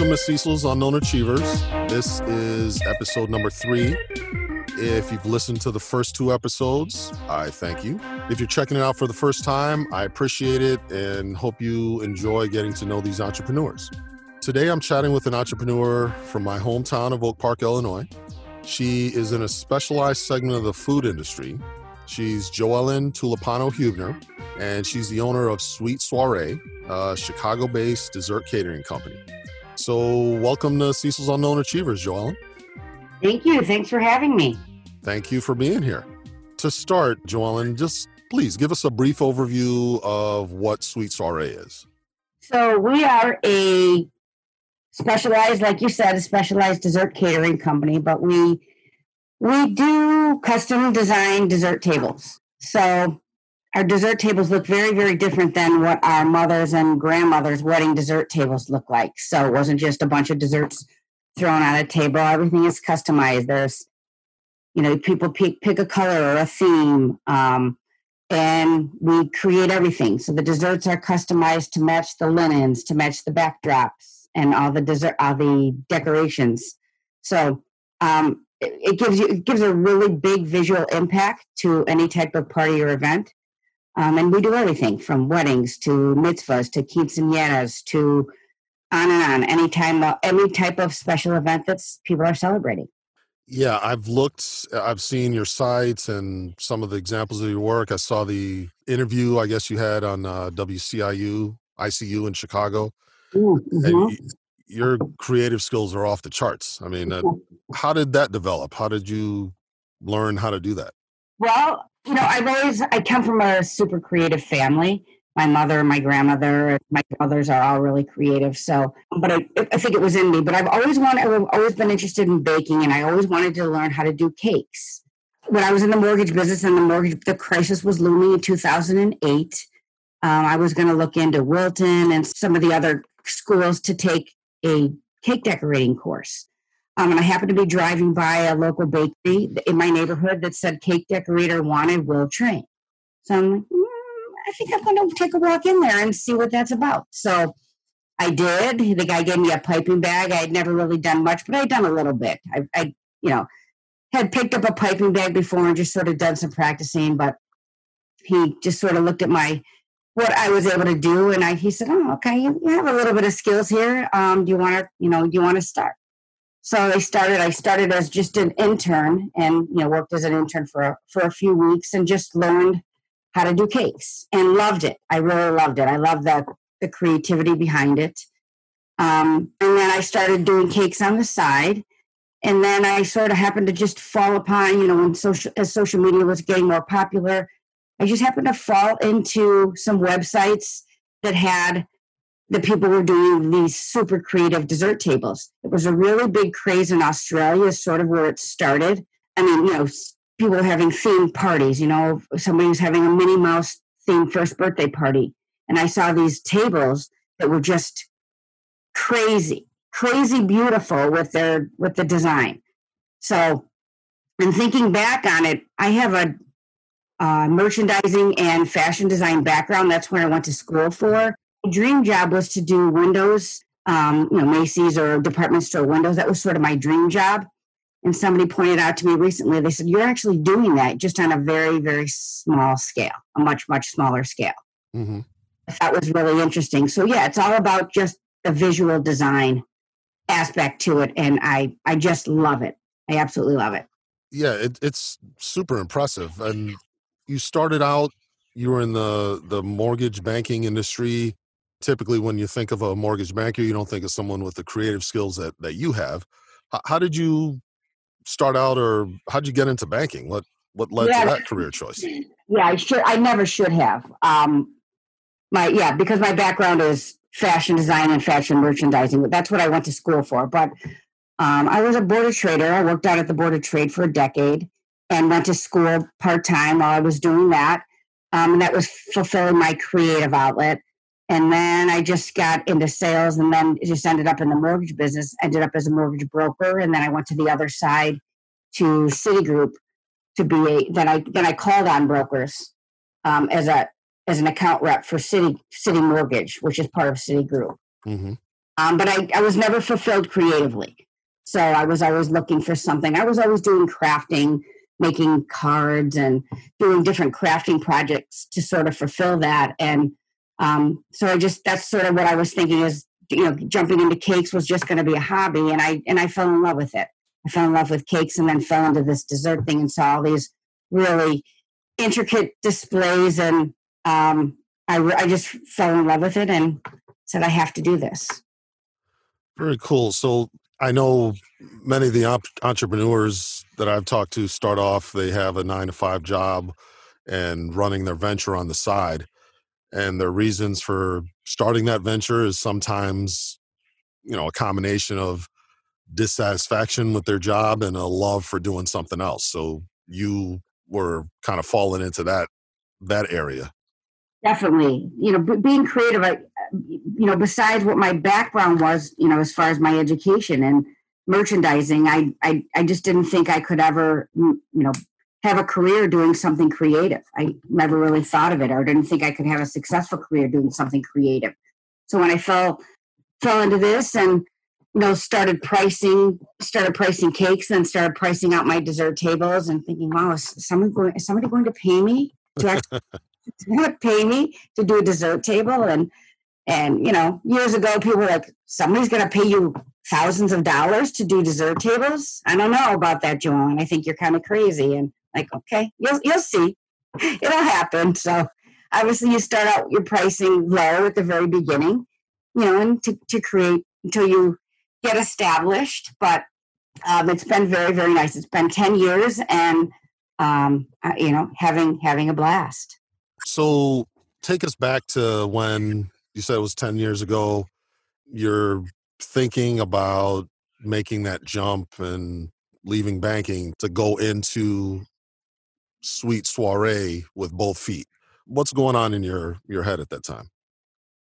Welcome to Cecil's Unknown Achievers. This is episode number three. If you've listened to the first two episodes, I thank you. If you're checking it out for the first time, I appreciate it and hope you enjoy getting to know these entrepreneurs. Today, I'm chatting with an entrepreneur from my hometown of Oak Park, Illinois. She is in a specialized segment of the food industry. She's Joellen Tulipano Hubner, and she's the owner of Sweet Soiree, a Chicago based dessert catering company. So, welcome to Cecil's Unknown Achievers, Joellen. Thank you. Thanks for having me. Thank you for being here. To start, Joellen, just please give us a brief overview of what Sweet Soiree is. So, we are a specialized, like you said, a specialized dessert catering company, but we we do custom design dessert tables. So our dessert tables look very, very different than what our mothers and grandmothers' wedding dessert tables look like. So it wasn't just a bunch of desserts thrown on a table. Everything is customized. There's, you know, people pick pick a color or a theme, um, and we create everything. So the desserts are customized to match the linens, to match the backdrops, and all the dessert, all the decorations. So um, it, it gives you it gives a really big visual impact to any type of party or event. Um, and we do everything from weddings to mitzvahs to quinceañeras to on and on. Any time, any type of special event that people are celebrating. Yeah, I've looked, I've seen your sites and some of the examples of your work. I saw the interview, I guess you had on uh, WCIU, ICU in Chicago. Mm-hmm. your creative skills are off the charts. I mean, uh, how did that develop? How did you learn how to do that? Well, you know, I've always I come from a super creative family. My mother, my grandmother, my brothers are all really creative. So, but I, I think it was in me. But I've always wanted, I've always been interested in baking, and I always wanted to learn how to do cakes. When I was in the mortgage business, and the mortgage the crisis was looming in 2008, um, I was going to look into Wilton and some of the other schools to take a cake decorating course. Um, and I happened to be driving by a local bakery in my neighborhood that said cake decorator wanted will train. So I'm like, mm, I think I'm going to take a walk in there and see what that's about. So I did. The guy gave me a piping bag. I had never really done much, but I'd done a little bit. I, I you know, had picked up a piping bag before and just sort of done some practicing, but he just sort of looked at my what I was able to do. And I, he said, "Oh, okay, you, you have a little bit of skills here. Um, do you want to, you know, do you want to start?" So I started. I started as just an intern, and you know, worked as an intern for a, for a few weeks, and just learned how to do cakes, and loved it. I really loved it. I loved the the creativity behind it. Um, and then I started doing cakes on the side. And then I sort of happened to just fall upon, you know, when social as social media was getting more popular, I just happened to fall into some websites that had the people were doing these super creative dessert tables. It was a really big craze in Australia, sort of where it started. I mean, you know, people having themed parties. You know, somebody was having a Minnie Mouse themed first birthday party, and I saw these tables that were just crazy, crazy beautiful with their with the design. So, and thinking back on it, I have a uh, merchandising and fashion design background. That's where I went to school for. Dream job was to do windows, um, you know, Macy's or department store windows. That was sort of my dream job. And somebody pointed out to me recently, they said, You're actually doing that just on a very, very small scale, a much, much smaller scale. Mm-hmm. That was really interesting. So, yeah, it's all about just the visual design aspect to it. And I, I just love it. I absolutely love it. Yeah, it, it's super impressive. And you started out you were in the the mortgage banking industry typically when you think of a mortgage banker you don't think of someone with the creative skills that that you have how, how did you start out or how did you get into banking what what led yeah, to that career choice yeah i should i never should have um my yeah because my background is fashion design and fashion merchandising that's what i went to school for but um, i was a board of trader i worked out at the board of trade for a decade and went to school part time while I was doing that. Um, and that was fulfilling my creative outlet. And then I just got into sales and then just ended up in the mortgage business, ended up as a mortgage broker. And then I went to the other side to Citigroup to be a, then I, then I called on brokers um, as a, as an account rep for Citi, City Mortgage, which is part of Citigroup. Mm-hmm. Um, but I, I was never fulfilled creatively. So I was always looking for something. I was always doing crafting, making cards, and doing different crafting projects to sort of fulfill that. And um, so I just that's sort of what I was thinking is you know jumping into cakes was just going to be a hobby, and I and I fell in love with it. I fell in love with cakes, and then fell into this dessert thing, and saw all these really intricate displays, and um, I I just fell in love with it, and said I have to do this. Very cool. So I know many of the entrepreneurs that I've talked to start off, they have a nine to five job and running their venture on the side. And their reasons for starting that venture is sometimes, you know, a combination of dissatisfaction with their job and a love for doing something else. So you were kind of falling into that that area. Definitely, you know, being creative. I, you know, besides what my background was, you know, as far as my education and merchandising, I, I, I just didn't think I could ever, you know, have a career doing something creative. I never really thought of it, or didn't think I could have a successful career doing something creative. So when I fell fell into this and you know started pricing started pricing cakes and started pricing out my dessert tables and thinking wow is someone going is somebody going to pay me to actually pay me to do a dessert table and and you know years ago people were like somebody's going to pay you thousands of dollars to do dessert tables i don't know about that joan i think you're kind of crazy and like okay you'll, you'll see. It'll happen. So obviously you start out your pricing low at the very beginning you know and to, to create until you get established but um, it's been very very nice. It's been 10 years and um, uh, you know having having a blast. So take us back to when you said it was 10 years ago. You're thinking about making that jump and leaving banking to go into sweet soiree with both feet. What's going on in your your head at that time?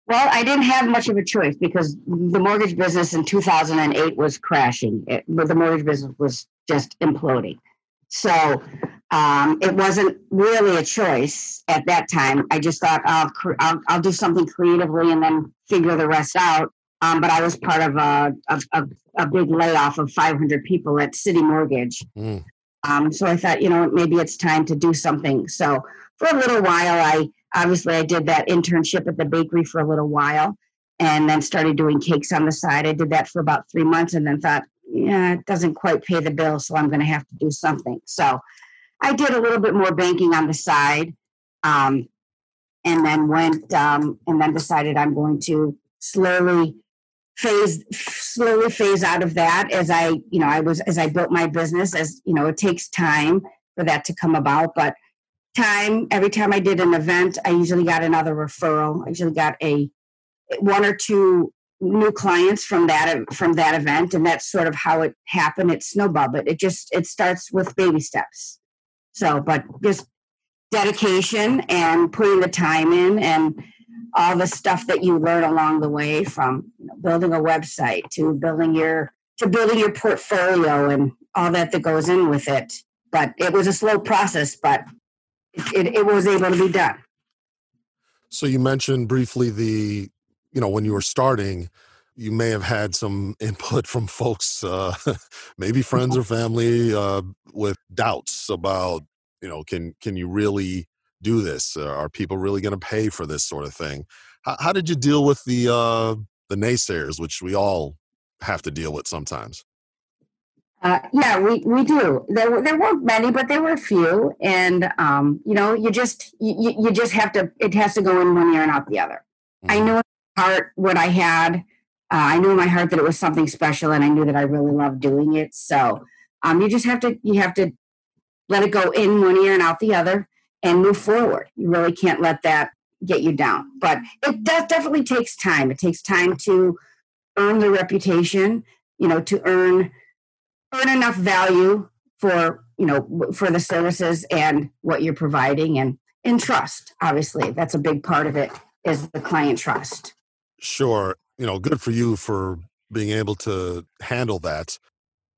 Well, I didn't have much of a choice because the mortgage business in 2008 was crashing. It, the mortgage business was just imploding. So um, it wasn't really a choice at that time. I just thought I'll, I'll, I'll do something creatively and then figure the rest out. Um, but I was part of a, a, a, big layoff of 500 people at CitiMortgage. Mm. Um, so I thought, you know, maybe it's time to do something. So for a little while, I obviously I did that internship at the bakery for a little while, and then started doing cakes on the side. I did that for about three months, and then thought, yeah, it doesn't quite pay the bill, so I'm going to have to do something. So I did a little bit more banking on the side, um, and then went um, and then decided I'm going to slowly phase slowly phase out of that as I you know I was as I built my business as you know it takes time for that to come about, but time every time I did an event, I usually got another referral. I usually got a one or two new clients from that from that event and that's sort of how it happened it snowballed but it just it starts with baby steps so but just dedication and putting the time in and all the stuff that you learn along the way from you know, building a website to building your to building your portfolio and all that that goes in with it. But it was a slow process but it, it, it was able to be done. So you mentioned briefly the you know when you were starting you may have had some input from folks uh, maybe friends or family uh, with doubts about you know can can you really do this uh, are people really going to pay for this sort of thing how, how did you deal with the uh, the naysayers which we all have to deal with sometimes uh, yeah, we, we do. There there weren't many, but there were a few, and um, you know, you just you, you just have to. It has to go in one ear and out the other. Mm-hmm. I knew heart what I had. Uh, I knew in my heart that it was something special, and I knew that I really loved doing it. So um, you just have to you have to let it go in one ear and out the other, and move forward. You really can't let that get you down. But it does definitely takes time. It takes time to earn the reputation. You know, to earn earn enough value for you know for the services and what you're providing, and in trust. Obviously, that's a big part of it is the client trust. Sure. You know, good for you for being able to handle that.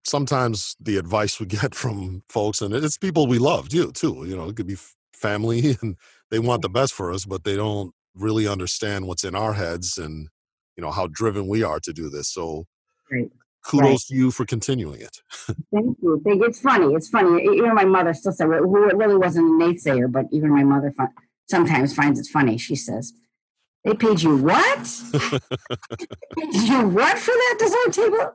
Sometimes the advice we get from folks, and it's people we love too, too. You know, it could be family and they want the mm-hmm. best for us, but they don't really understand what's in our heads. And you know how driven we are to do this. So Right. kudos Right. to you for continuing it. Thank you. Thank- It's funny. It's funny. Even my mother still said, who really wasn't a naysayer, but even my mother sometimes finds it funny. She says, they paid you what? paid you what for that dessert table?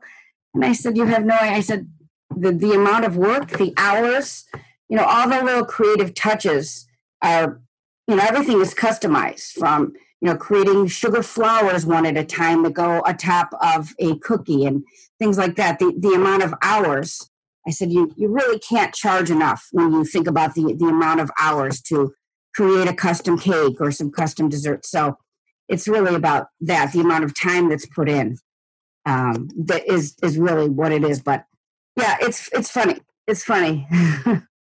And I said, you have no. I said, the, the amount of work, the hours, you know, all the little creative touches are, you know, everything is customized from, you know, creating sugar flowers one at a time to go atop of a cookie and things like that. The, the amount of hours, I said, you, you really can't charge enough when you think about the, the amount of hours to create a custom cake or some custom dessert. So it's really about that, the amount of time that's put in. Um, that is is really what it is. But yeah, it's it's funny. It's funny.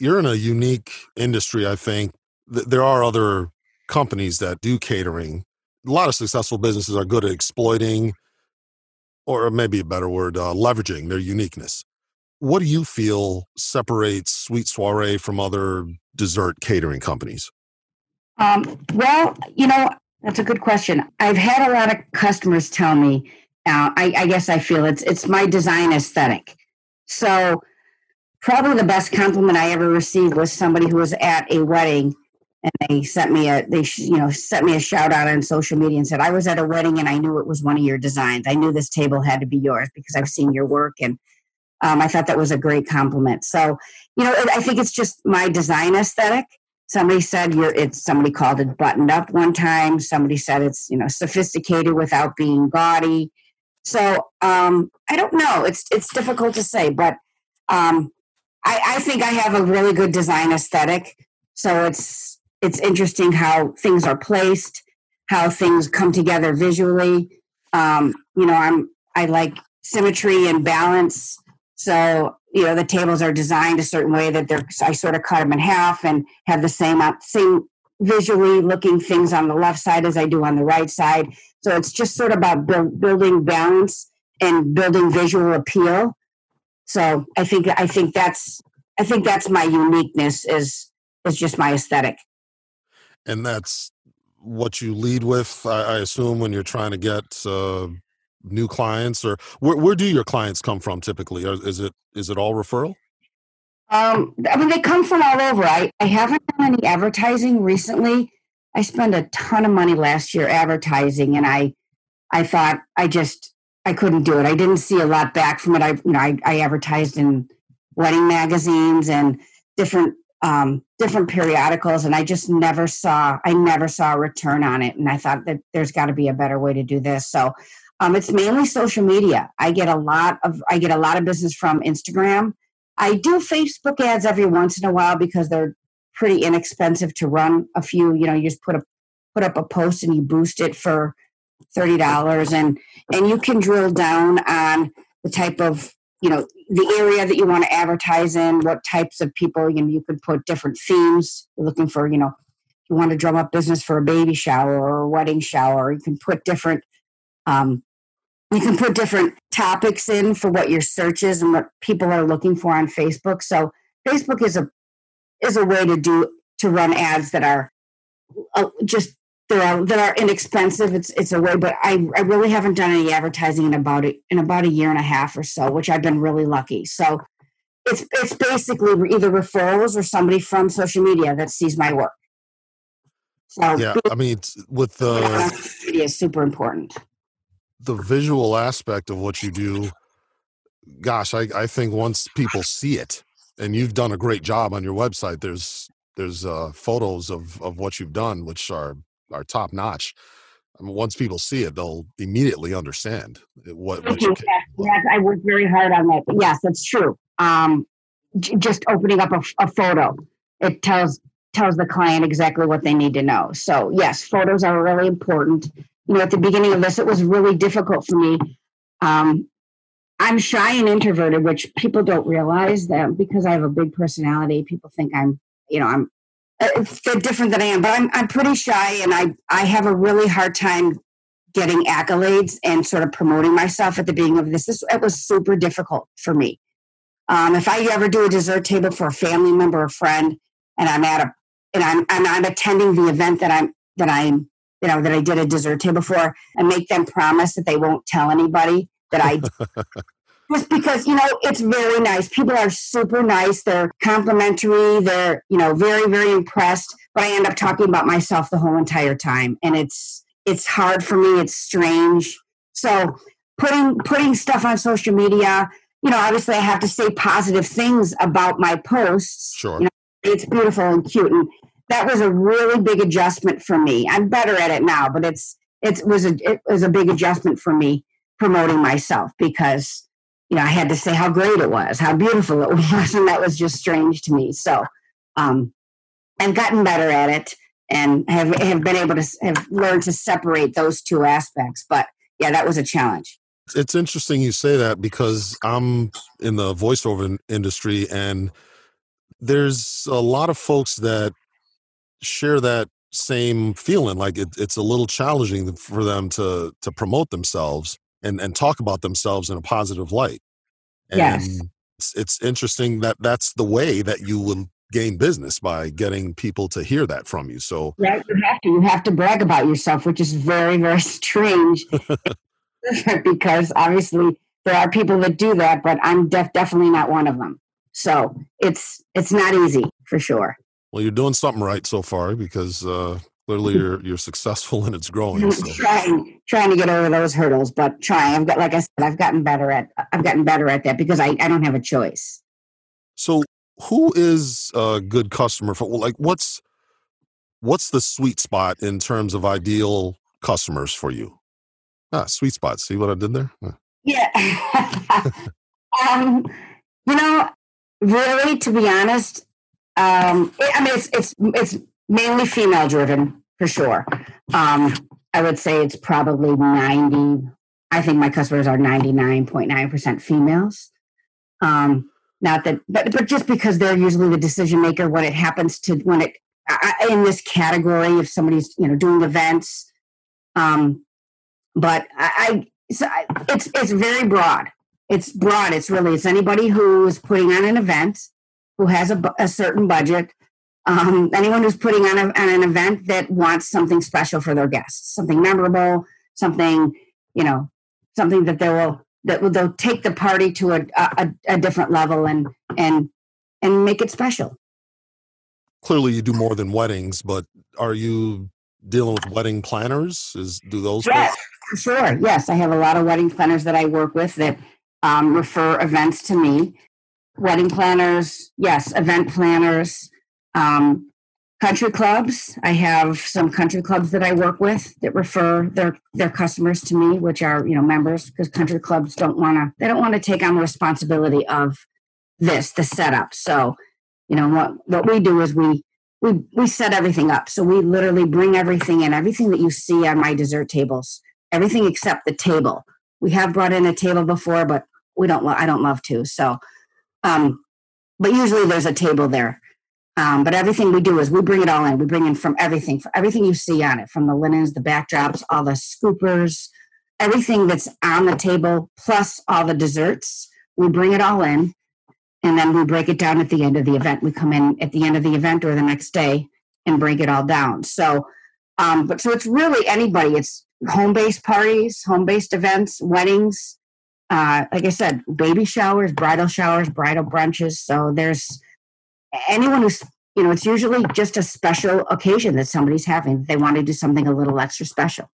You're in a unique industry, I think. There are other companies that do catering. A lot of successful businesses are good at exploiting, or maybe a better word, uh, leveraging their uniqueness. What do you feel separates Sweet Soiree from other dessert catering companies? Um, well, you know, that's a good question. I've had a lot of customers tell me. Uh, I, I guess I feel it's it's my design aesthetic. So, probably the best compliment I ever received was somebody who was at a wedding, and they sent me a they you know sent me a shout out on social media and said I was at a wedding and I knew it was one of your designs. I knew this table had to be yours because I've seen your work and. Um, I thought that was a great compliment. So, you know, I think it's just my design aesthetic somebody said you're it's somebody called it buttoned up one time somebody said it's you know sophisticated without being gaudy so um i don't know it's it's difficult to say but um i i think i have a really good design aesthetic. So it's it's interesting how things are placed how things come together visually. Um you know i'm i like symmetry and balance. So you know the tables are designed a certain way that they're i sort of cut them in half and have the same uh, same visually looking things on the left side as i do on the right side. So it's just sort of about build, building balance and building visual appeal so i think i think that's i think that's my uniqueness is is just my aesthetic And that's what you lead with, I, I assume, when you're trying to get uh, new clients, or where, where do your clients come from typically? Is it is it all referral? Um, I mean, they come from all over. I, I haven't done any advertising recently. I spent a ton of money last year advertising, and I, I thought I just I couldn't do it. I didn't see a lot back from it. I, you know, I, I advertised in wedding magazines and different um, different periodicals, and I just never saw I never saw a return on it. And I thought that there's got to be a better way to do this. So um, it's mainly social media. I get a lot of I get a lot of business from Instagram. I do Facebook ads every once in a while because they're pretty inexpensive to run a few. You know, you just put a put up a post and you boost it for thirty dollars, and and you can drill down on the type of you know the area that you want to advertise in, what types of people. You know, you could put different themes. You're looking for you know you want to drum up business for a baby shower or a wedding shower. You can put different um, you can put different topics in for what your search is and what people are looking for on Facebook. So Facebook is a is a way to do to run ads that are uh, just that are that are inexpensive. It's it's a way, but I I really haven't done any advertising in about it in about a year and a half or so, which I've been really lucky. So it's it's basically either referrals or somebody from social media that sees my work. So Yeah, I mean, it's- with the media is super important. the visual aspect of what you do, gosh, I, I think once people see it, and you've done a great job on your website. There's there's uh, photos of of what you've done, which are are top notch. I mean, once people see it, they'll immediately understand what what you you. can. Yes, yes, I worked very hard on that. Yes, that's true. Um, j- just opening up a, a photo, it tells tells the client exactly what they need to know. So yes, photos are really important. You know, at the beginning of this, it was really difficult for me. Um, I'm shy and introverted, which people don't realize that because I have a big personality. People think I'm, you know, I'm uh, they're different than I am, but I'm I'm pretty shy, and I I have a really hard time getting accolades and sort of promoting myself at the beginning of this. This it was super difficult for me. Um, if I ever do a dessert table for a family member or friend, and I'm at a and I'm and I'm attending the event that I'm that I'm you know, that I did a dessert table for and make them promise that they won't tell anybody that I just because you know it's very nice. People are super nice. They're complimentary. They're you know very very impressed. But i end up talking about myself the whole entire time. And it's it's hard for me. It's strange. So putting putting stuff on social media you know obviously i have to say positive things about my posts. Sure. You know, it's beautiful and cute. And that was a really big adjustment for me. I'm better at it now but it's it was a it was a big adjustment for me promoting myself because you know, I had to say how great it was, how beautiful it was, and that was just strange to me. So, um, I've gotten better at it and have have been able to have learned to separate those two aspects. But yeah, that was a challenge. It's interesting you say that because I'm in the voiceover industry and there's a lot of folks that share that same feeling like it, it's a little challenging for them to to promote themselves and and talk about themselves in a positive light. And yes. it's, it's interesting that that's the way that you will gain business by getting people to hear that from you. So yeah, you have to you have to brag about yourself, which is very very strange because obviously there are people that do that, but I'm def- definitely not one of them. So it's it's not easy for sure. Well, you're doing something right so far because uh, clearly you're you're successful and it's growing. So. trying trying to get over those hurdles, but trying. I've got like I said, I've gotten better at I've gotten better at that because I, I don't have a choice. So who is a good customer for like what's what's the sweet spot in terms of ideal customers for you? Ah, sweet spot. See what I did there? Yeah. um, you know, really, to be honest, um, I mean, it's it's it's mainly female driven for sure. Um, I would say it's probably 90, I think my customers are 99.9% females. Um, not that, but, but just because they're usually the decision maker when it happens to, when it, in this category, if somebody's, you know, doing events. Um, but I, I so I, it's, it's very broad. It's broad. It's really, it's anybody who is putting on an event, who has a, a certain budget, um, anyone who's putting on, a, on an event that wants something special for their guests, something memorable, something you know, something that they will that will they'll take the party to a, a, a different level and and and make it special. Clearly, you do more than weddings, but are you dealing with wedding planners? Is do those? Yes, sure. Yes, I have a lot of wedding planners that I work with that um, refer events to me. Wedding planners, yes, event planners, um, country clubs. I have some country clubs that I work with that refer their their customers to me, which are you know members, because country clubs don't want to they don't want to take on the responsibility of this the setup. So you know what what we do is we we we set everything up. So we literally bring everything in, everything that you see on my dessert tables, everything except the table. We have brought in a table before, but we don't. I don't love to. So, um, but usually there's a table there um, but everything we do is we bring it all in. We bring in from everything, from everything you see on it, from the linens, the backdrops, all the scoopers, everything that's on the table, plus all the desserts. We bring it all in, and then we break it down at the end of the event. We come in at the end of the event or the next day and break it all down. So, um, but so it's really anybody. It's home-based parties, home-based events, weddings. Uh, like I said, baby showers, bridal showers, bridal brunches. So there's anyone who's you know it's usually just a special occasion that somebody's having they want to do something a little extra special.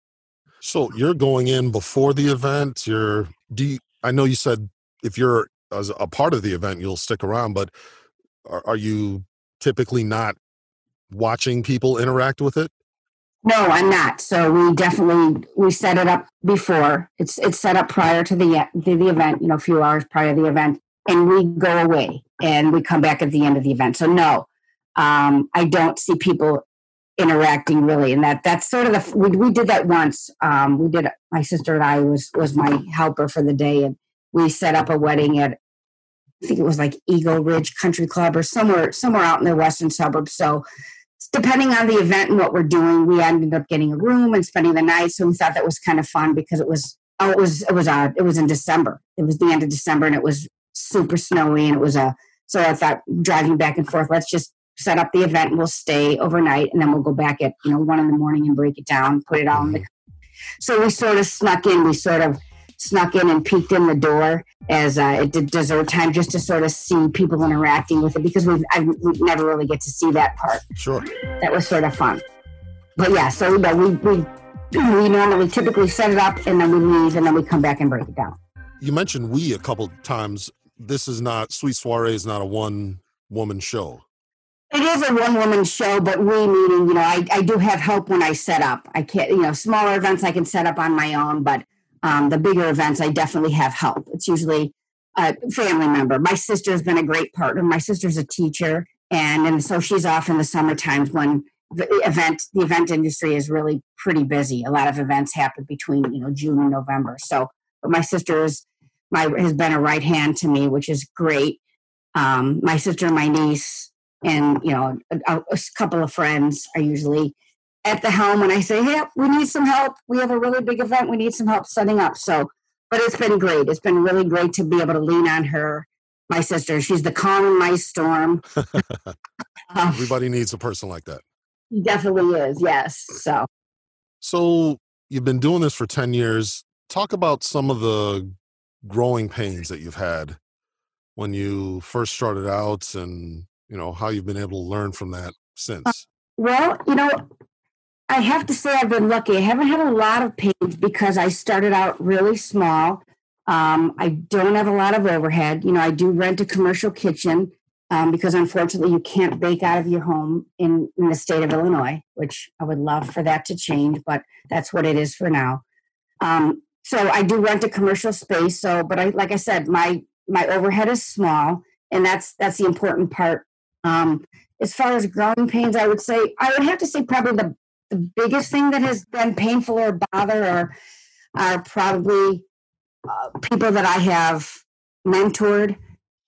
So you're going in before the event you're do you, i know you said if you're as a part of the event you'll stick around but are, are you typically not watching people interact with it? No i'm not. So we definitely we set it up before. It's it's set up prior to the the, the event you know a few hours prior to the event and we go away and we come back at the end of the event. So no, um, I don't see people interacting really, and that that's sort of the we, we did that once. Um, we did my sister and I was was my helper for the day, and we set up a wedding at I think it was like Eagle Ridge Country Club or somewhere somewhere out in the western suburbs. So depending on the event and what we're doing, we ended up getting a room and spending the night. So we thought that was kind of fun because it was oh it was it was uh it was in December. It was the end of December and it was super snowy and it was a so I thought driving back and forth, let's just set up the event we'll stay overnight and then we'll go back at you know one in the morning and break it down put it all in the Mm-hmm. so we sort of snuck in we sort of snuck in and peeked in the door as uh, it did dessert time just to sort of see people interacting with it because we've I, we never really get to see that part Sure. that was sort of fun but yeah so no, we we we normally typically set it up and then we leave and then we come back and break it down You mentioned we a couple times. This is not Sweet Soiree is not a one woman show. It is a one woman show, but we meaning, you know, I, I do have help when I set up. I can't, you know, smaller events I can set up on my own, but um, the bigger events I definitely have help. It's usually a family member. My sister's been a great partner. My sister's a teacher, and and so she's off in the summer times when the event the event industry is really pretty busy. A lot of events happen between you know June and November. So, but my sister is my has been a right hand to me, which is great. Um, my sister my niece and you know a, a couple of friends are usually at the helm when I say, "Hey, we need some help. We have a really big event. We need some help setting up." So, but it's been great. It's been really great to be able to lean on her, my sister. She's the calm in my storm. Um, Everybody needs a person like that. she definitely is. Yes. So, So you've been doing this for 10 years. Talk about some of the growing pains that you've had when you first started out and you know how you've been able to learn from that since. well, you know, I have to say I've been lucky. I haven't had a lot of pains because I started out really small. Um, I don't have a lot of overhead. You know, I do rent a commercial kitchen um, because unfortunately you can't bake out of your home in, in the state of Illinois, which I would love for that to change, but that's what it is for now. Um, so I do rent a commercial space. So, but I, like I said, my my overhead is small, and that's that's the important part. Um, as far as growing pains, I would say I would have to say probably the the biggest thing that has been painful or bother are are probably uh, people that I have mentored.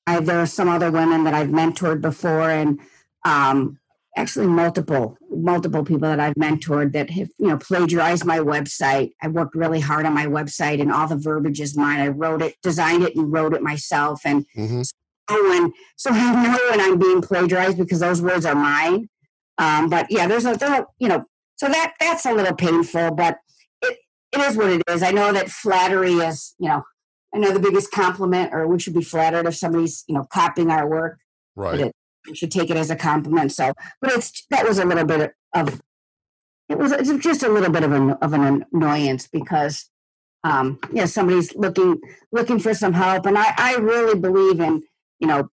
I, there are some other women that I've mentored before, and um, actually multiple multiple people that I've mentored that have you know plagiarized my website. I worked really hard on my website, and all the verbiage is mine. I wrote it, designed it, and wrote it myself. And hmm know when so I know when I'm being plagiarized because those words are mine. Um, but yeah, there's a there, you know so that that's a little painful, but it it is what it is. I know that flattery is you know I know the biggest compliment, or we should be flattered if somebody's you know copying our work. Right. Should take it as a compliment. So, but it's that was a little bit of it was just a little bit of an of an annoyance because um you know somebody's looking looking for some help and I I really believe in you know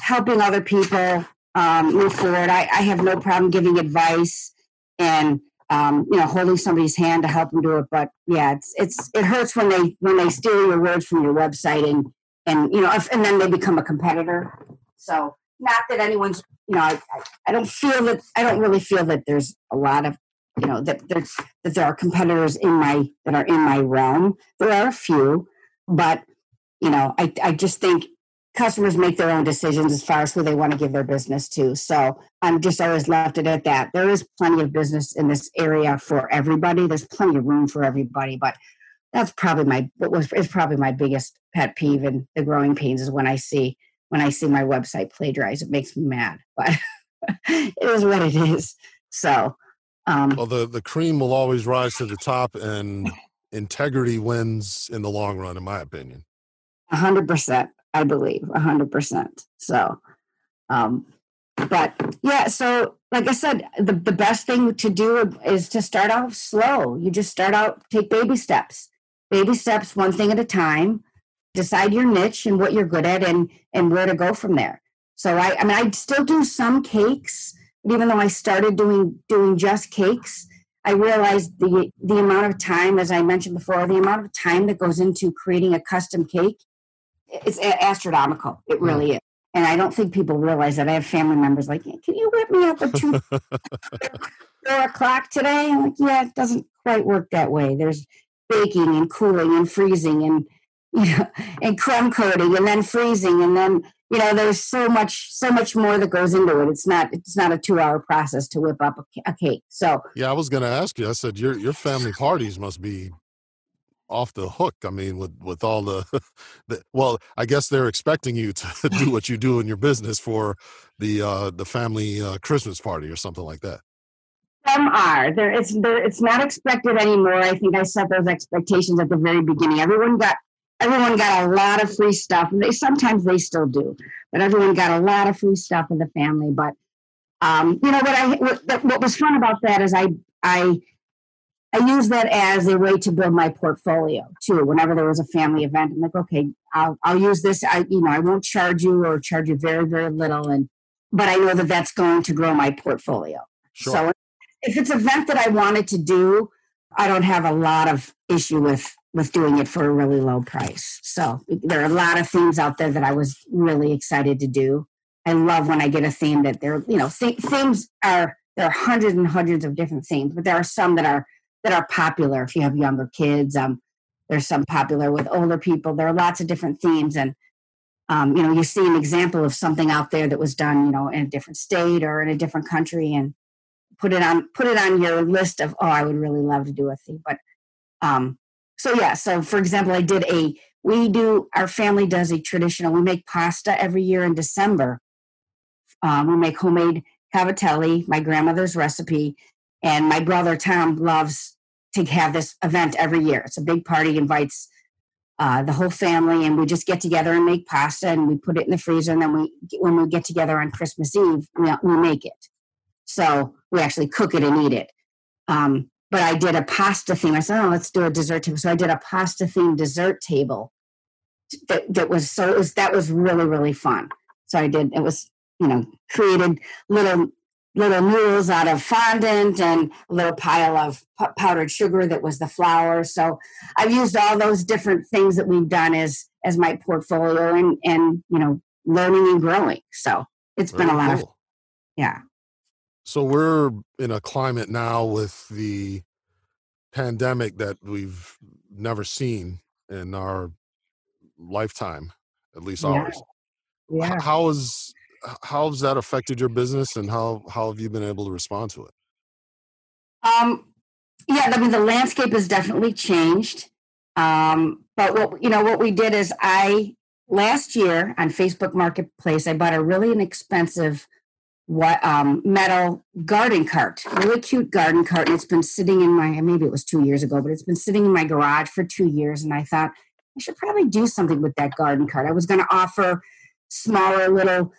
helping other people um, move forward. I, I have no problem giving advice and um, you know holding somebody's hand to help them do it. But yeah, it's it's it hurts when they when they steal your words from your website and and you know if, and then they become a competitor. So not that anyone's you know I, I, I don't feel that I don't really feel that there's a lot of you know that there's that there are competitors in my that are in my realm. There are a few, but you know I I just think customers make their own decisions as far as who they want to give their business to. So I'm just always left it at that. There is plenty of business in this area for everybody. There's plenty of room for everybody, but that's probably my what was is probably my biggest pet peeve and the growing pains is when I see when I see my website plagiarized. It makes me mad, but it is what it is. So um, Well, the the cream will always rise to the top, and integrity wins in the long run, in my opinion. A hundred percent, I believe, a hundred percent. So, um, but yeah, so like I said, the the best thing to do is to start out slow. You just start out, take baby steps, baby steps, one thing at a time. Decide your niche and what you're good at, and and where to go from there. So I, I mean, I still do some cakes, but even though I started doing doing just cakes, I realized the the amount of time, as I mentioned before, the amount of time that goes into creating a custom cake it's astronomical. It really is. And I don't think people realize that. I have family members like, "Can you whip me up at two, four o'clock today? I'm like, yeah, it doesn't quite work that way. There's baking and cooling and freezing and and crumb coating and then freezing and then you know there's so much so much more that goes into it. It's not it's not a two hour process to whip up a, a cake. So Yeah, I was going to ask you. I said your your family parties must be off the hook. I mean, with with all the, the well, I guess they're expecting you to do what you do in your business for the uh, the family uh, Christmas party or something like that. Some are there. It's there, it's not expected anymore. I think I set those expectations at the very beginning. Everyone got everyone got a lot of free stuff. And They sometimes they still do, but everyone got a lot of free stuff in the family. But um, you know what I what, what was fun about that is I I I use that as a way to build my portfolio too. Whenever there was a family event, I'm like, okay, I'll, I'll use this. I, you know, I won't charge you or charge you very, very little. And, but I know that that's going to grow my portfolio. Sure. So if it's an event that I wanted to do, I don't have a lot of issue with, with doing it for a really low price. So there are a lot of themes out there that I was really excited to do. I love when I get a theme that they're, you know, th- themes are, there are hundreds and hundreds of different themes, but there are some that are that are popular if you have younger kids. Um, there's some popular with older people. There are lots of different themes, and um, you know, you see an example of something out there that was done, you know, in a different state or in a different country, and put it on put it on your list of oh, I would really love to do a theme. But um, so yeah, so for example, I did a we do our family does a traditional. We make pasta every year in December. Um, we make homemade cavatelli, my grandmother's recipe, and my brother Tom loves to have this event every year. It's a big party, invites uh, the whole family, and we just get together and make pasta, and we put it in the freezer. And then we, when we get together on Christmas Eve, we, we make it. So we actually cook it and eat it. Um, but I did a pasta theme. I said, "Oh, let's do a dessert table." So I did a pasta themed dessert table. That that was so it was that was really really fun. So I did. It was you know created little little mules out of fondant and a little pile of powdered sugar that was the flour. So I've used all those different things that we've done as as my portfolio and and you know learning and growing. So it's Very been a lot cool. of yeah. So we're in a climate now with the pandemic that we've never seen in our lifetime, at least yeah. ours. Yeah. How is how has that affected your business and how how have you been able to respond to it um yeah i mean the landscape has definitely changed um but what you know what we did is i last year on facebook marketplace i bought a really inexpensive what um, metal garden cart really cute garden cart and it's been sitting in my maybe it was two years ago but it's been sitting in my garage for two years and i thought i should probably do something with that garden cart i was going to offer smaller little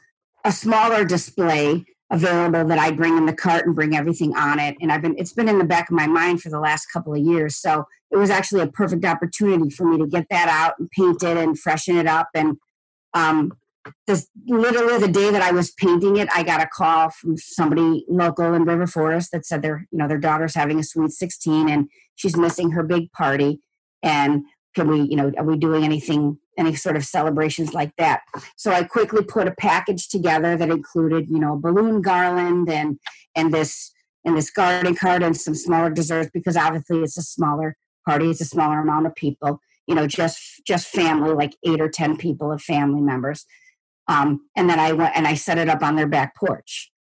a smaller display available that I bring in the cart and bring everything on it. And I've been it's been in the back of my mind for the last couple of years. So it was actually a perfect opportunity for me to get that out and paint it and freshen it up. And um, literally the day that I was painting it, I got a call from somebody local in River Forest that said their you know their daughter's having a sweet 16 and she's missing her big party. And can we you know are we doing anything any sort of celebrations like that. So I quickly put a package together that included, you know, balloon garland and and this and this garden card and some smaller desserts because obviously it's a smaller party, it's a smaller amount of people, you know, just just family, like eight or ten people of family members. Um, and then I went and I set it up on their back porch.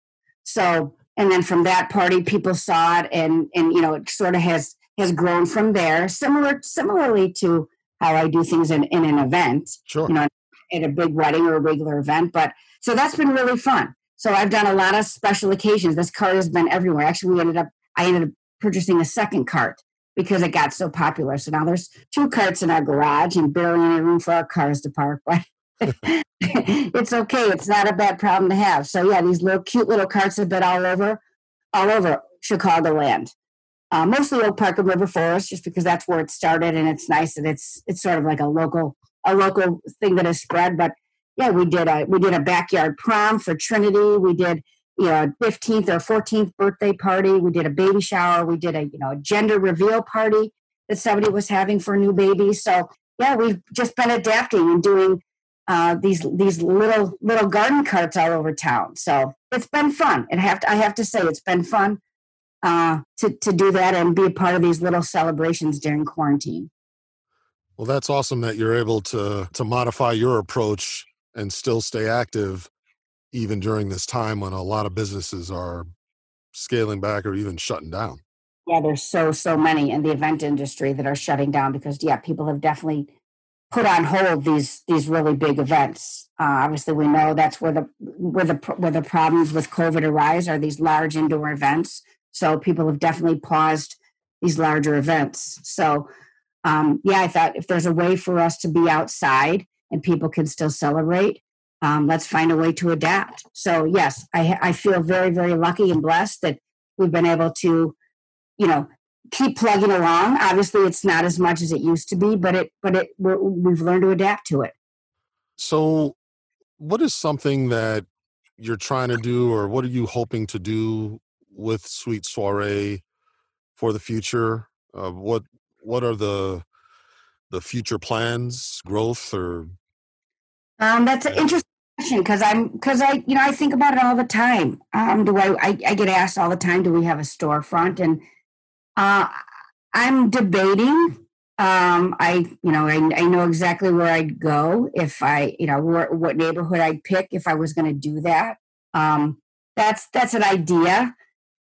So and then from that party, people saw it and and you know it sort of has has grown from there. Similar similarly to how I do things in, in an event, sure. you know, at a big wedding or a regular event. But so that's been really fun. So I've done a lot of special occasions. This cart has been everywhere. Actually, we ended up, I ended up purchasing a second cart because it got so popular. So now there's two carts in our garage and barely any room for our cars to park. But it's okay. It's not a bad problem to have. So yeah, these little cute little carts have been all over, all over Chicagoland uh, mostly Oak Park and River Forest, just because that's where it started, and it's nice and it's it's sort of like a local a local thing that has spread. But yeah, we did a we did a backyard prom for Trinity. We did you know a fifteenth or fourteenth birthday party. We did a baby shower. We did a you know a gender reveal party that somebody was having for a new baby. So yeah, we've just been adapting and doing uh, these these little little garden carts all over town. So it's been fun. And have to, I have to say it's been fun uh, to to do that and be a part of these little celebrations during quarantine. Well, that's awesome that you're able to to modify your approach and still stay active even during this time when a lot of businesses are scaling back or even shutting down. yeah, there's so so many in the event industry that are shutting down because yeah, people have definitely put on hold these these really big events. Uh, obviously, we know that's where the where the where the problems with COVID arise are these large indoor events. So people have definitely paused these larger events. So um, yeah, I thought if there's a way for us to be outside and people can still celebrate, um, let's find a way to adapt. So yes, I, I feel very very lucky and blessed that we've been able to, you know, keep plugging along. Obviously, it's not as much as it used to be, but it but it we've learned to adapt to it. So, what is something that you're trying to do, or what are you hoping to do with Sweet Soiree for the future? Uh, what what are the the future plans, growth, or? Um, that's an interesting question because I'm because I you know I think about it all the time. Um, do I, I I get asked all the time? Do we have a storefront? And uh, I'm debating. Um, I, you know, I, I know exactly where I'd go if I, you know, what neighborhood I'd pick if I was going to do that. Um, that's that's an idea.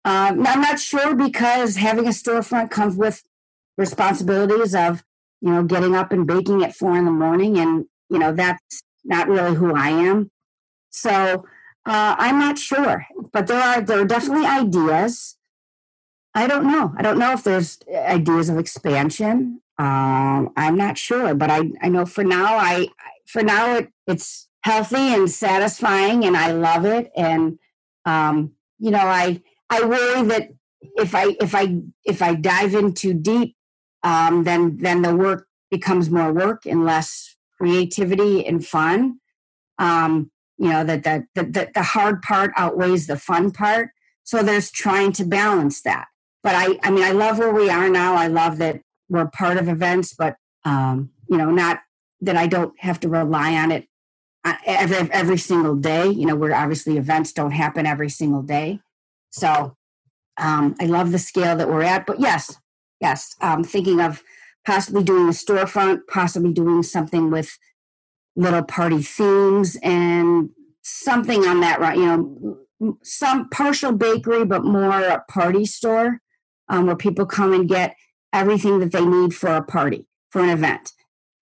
Um, I'm not sure because having a storefront comes with responsibilities of, you know, getting up and baking at four in the morning, and you know that's not really who I am. So uh, I'm not sure, but there are there are definitely ideas. I don't know. I don't know if there's ideas of expansion. Um, I'm not sure, but I, I know for now, I for now it, it's healthy and satisfying, and I love it. And um, you know, I I worry that if I if I if I dive in too deep, um, then then the work becomes more work and less creativity and fun. Um, you know that that the, the hard part outweighs the fun part. So there's trying to balance that but I, I mean, I love where we are now. I love that we're part of events, but um, you know, not that I don't have to rely on it uh, every every single day. You know, where obviously events don't happen every single day. So um, I love the scale that we're at. But yes, yes, um, thinking of possibly doing a storefront, possibly doing something with little party themes and something on that right. You know, some partial bakery, but more a party store um, where people come and get everything that they need for a party, for an event.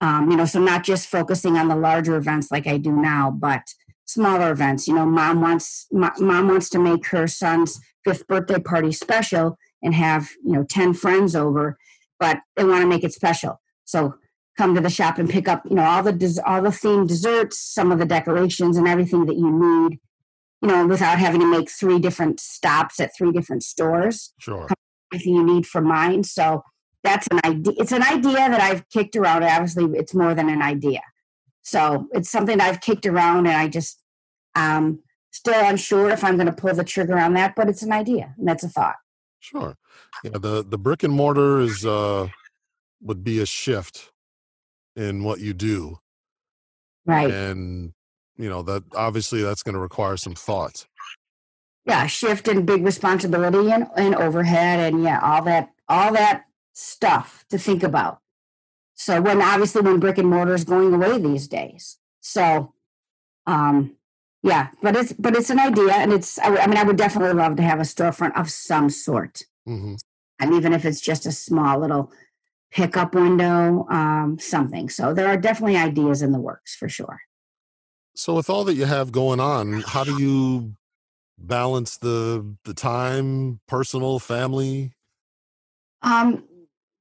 Um, you know, so not just focusing on the larger events like I do now, but smaller events. You know, mom wants mom wants to make her son's fifth birthday party special and have you know ten friends over, but they want to make it special. So come to the shop and pick up you know all the all the themed desserts, some of the decorations, and everything that you need. You know, without having to make three different stops at three different stores. Sure. Come everything you need for mine. So that's an idea. It's an idea that I've kicked around. Obviously, it's more than an idea. So it's something I've kicked around, and I just um, still unsure if I'm going to pull the trigger on that. But it's an idea, and that's a thought. Sure. Yeah. The the brick and mortar is uh, would be a shift in what you do, right? And you know that obviously that's going to require some thought yeah shift and big responsibility and, and overhead and yeah all that all that stuff to think about. So when obviously when brick and mortar is going away these days. So um yeah but it's but it's an idea and it's i, I mean i would definitely love to have a storefront of some sort. Mm-hmm. and even if it's just a small little pickup window um something. So there are definitely ideas in the works for sure. So with all that you have going on how do you balance the the time, personal, family? Um,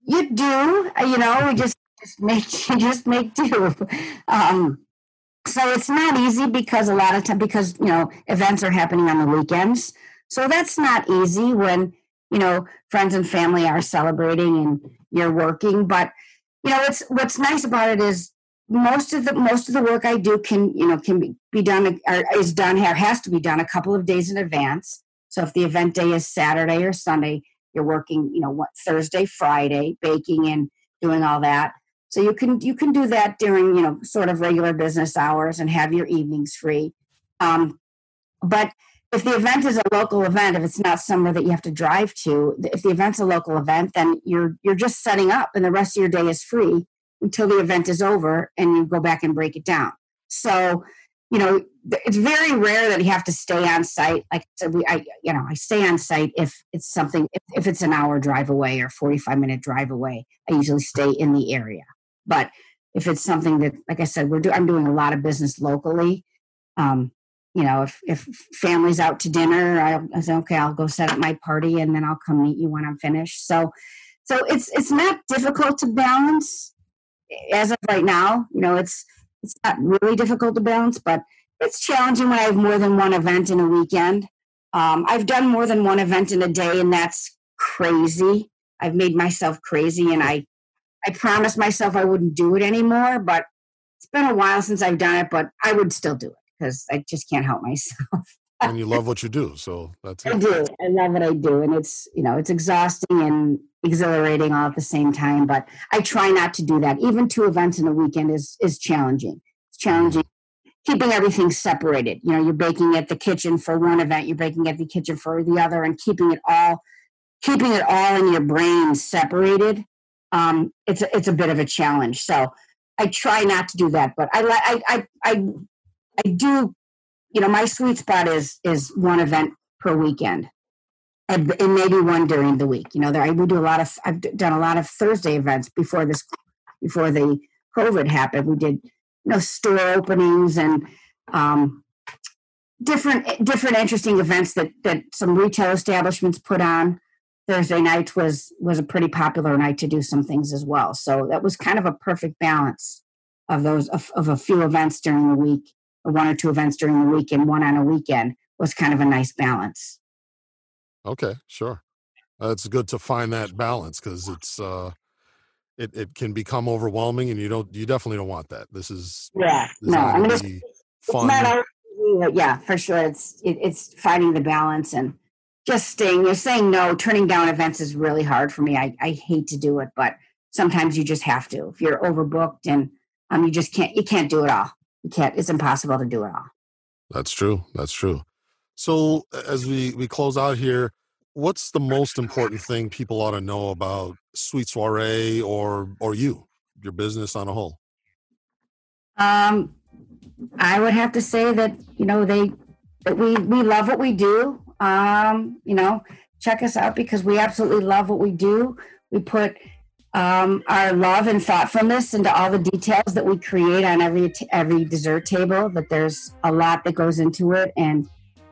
you do. Uh, you know, we just just make you just make do. Um, so it's not easy because a lot of time because you know events are happening on the weekends. So that's not easy when you know friends and family are celebrating and you're working. But you know, it's what's nice about it is most of the most of the work I do can you know can be, be done or is done here has to be done a couple of days in advance. So if the event day is Saturday or Sunday, you're working you know what Thursday, Friday, baking and doing all that. So you can you can do that during you know sort of regular business hours and have your evenings free. Um, but if the event is a local event, if it's not somewhere that you have to drive to, if the event's a local event, then you're you're just setting up, and the rest of your day is free until the event is over and you go back and break it down. So, you know, it's very rare that you have to stay on site. Like I said, we, I, you know, I stay on site if it's something, if, if it's an hour drive away or 45 minute drive away, I usually stay in the area. But if it's something that, like I said, we're do, I'm doing a lot of business locally. Um, you know, if, if family's out to dinner, I, I say, okay, I'll go set up my party and then I'll come meet you when I'm finished. So, so it's, it's not difficult to balance as of right now. You know, it's, it's not really difficult to balance, but it's challenging when I have more than one event in a weekend. Um, I've done more than one event in a day, and that's crazy. I've made myself crazy, and I, I promised myself I wouldn't do it anymore. But it's been a while since I've done it, but I would still do it because I just can't help myself. And you love what you do, so that's it. I do. I love what I do, and it's you know it's exhausting and exhilarating all at the same time. But I try not to do that. Even two events in a weekend is is challenging. It's challenging keeping everything separated. You know, you're baking at the kitchen for one event, you're baking at the kitchen for the other, and keeping it all keeping it all in your brain separated. Um, it's a, it's a bit of a challenge. So I try not to do that, but I I I I, I do. You know, my sweet spot is is one event per weekend. And, and maybe one during the week. You know, there I would do a lot of. I've done a lot of Thursday events before this, before the COVID happened. We did you know store openings and um, different different interesting events that that some retail establishments put on. Thursday night was was a pretty popular night to do some things as well. So that was kind of a perfect balance of those of, of a few events during the week, or one or two events during the week, and one on a weekend was kind of a nice balance. Okay, sure. Uh, it's good to find that balance because it's uh, it, it can become overwhelming and you don't you definitely don't want that this is yeah this no i mean it's, fun. it's not yeah for sure it's it, it's finding the balance and just staying you're saying no turning down events is really hard for me i, I hate to do it but sometimes you just have to if you're overbooked and um you just can't you can't do it all you can't it's impossible to do it all that's true that's true so as we we close out here what's the most important thing people ought to know about Sweet Soiree or or you, your business on a whole? Um, I would have to say that you know they that we we love what we do. Um, you know, check us out because we absolutely love what we do. We put um, our love and thoughtfulness into all the details that we create on every every dessert table. That there's a lot that goes into it, and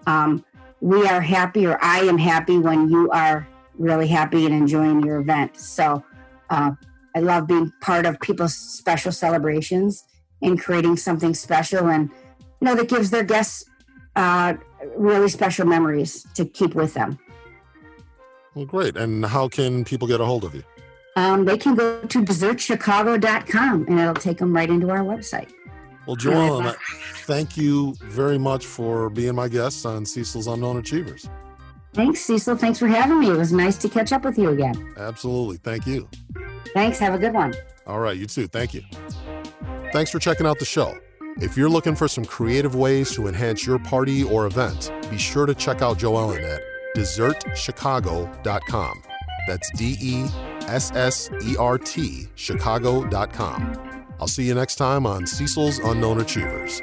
um, we are happy, or I am happy when you are really happy and enjoying your event. So uh, I love being part of people's special celebrations and creating something special and you know that gives their guests uh, really special memories to keep with them. Well, great. And how can people get a hold of you? Um, they can go to dessertchicago.com and it'll take them right into our website. Well, Joelle, thank you very much for being my guest on Cecil's Unknown Achievers. Thanks, Cecil. Thanks for having me. It was nice to catch up with you again. Absolutely. Thank you. Thanks. Have a good one. All right. You too. Thank you. Thanks for checking out the show. If you're looking for some creative ways to enhance your party or event, be sure to check out Joellen at dessertchicago.com. That's D E S S E R T, Chicago.com. I'll see you next time on Cecil's Unknown Achievers.